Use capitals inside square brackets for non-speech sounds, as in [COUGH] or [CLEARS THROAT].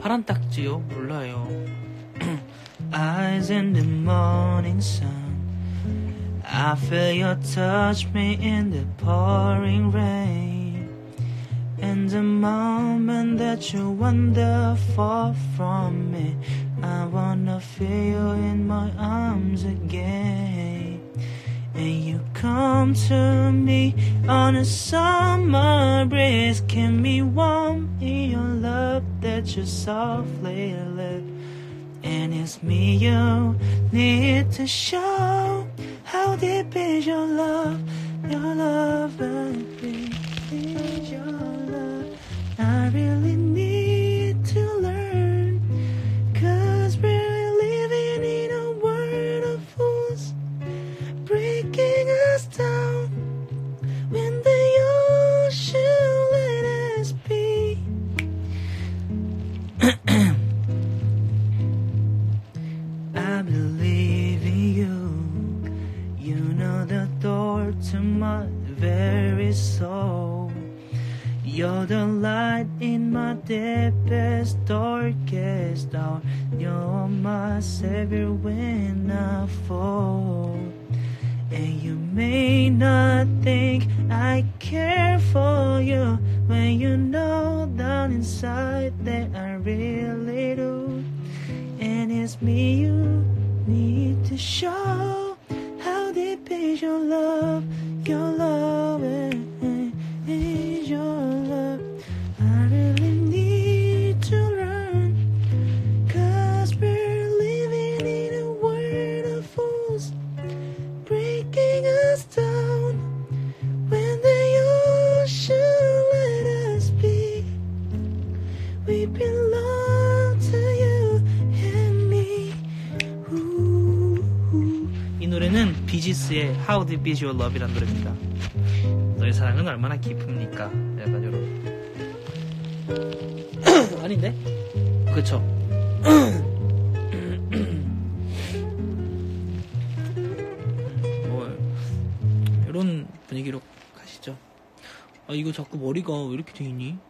파란 딱지요? 몰라요. [CLEARS THROAT] Eyes in the morning sun. I feel you touch me in the pouring rain. And the moment that you wander far from me, I wanna feel you in my arms again. And you come to me on a summer breeze, keep me warm in your you softly lit. And it's me you need to show how deep is your love, your love, baby, is your love. I really door to my very soul. You're the light in my deepest, darkest hour. You're my savior when I fall. And you may not think I care for you when you know down inside that I really do. And it's me you need to show is your love, your love eh, eh, is your love. I really need to learn, cause we're living in a world of fools, breaking us down when the ocean let us be. we've belong 노래는 비지스의 How Deep Is Your Love이라는 노래입니다. 너의 사랑은 얼마나 깊습니까? 약간 요런 [CLEARS THROAT] 아닌데? 그쵸? 뭐 이런 분위기로 가시죠. 아 이거 자꾸 머리가 왜 이렇게 돼 있니?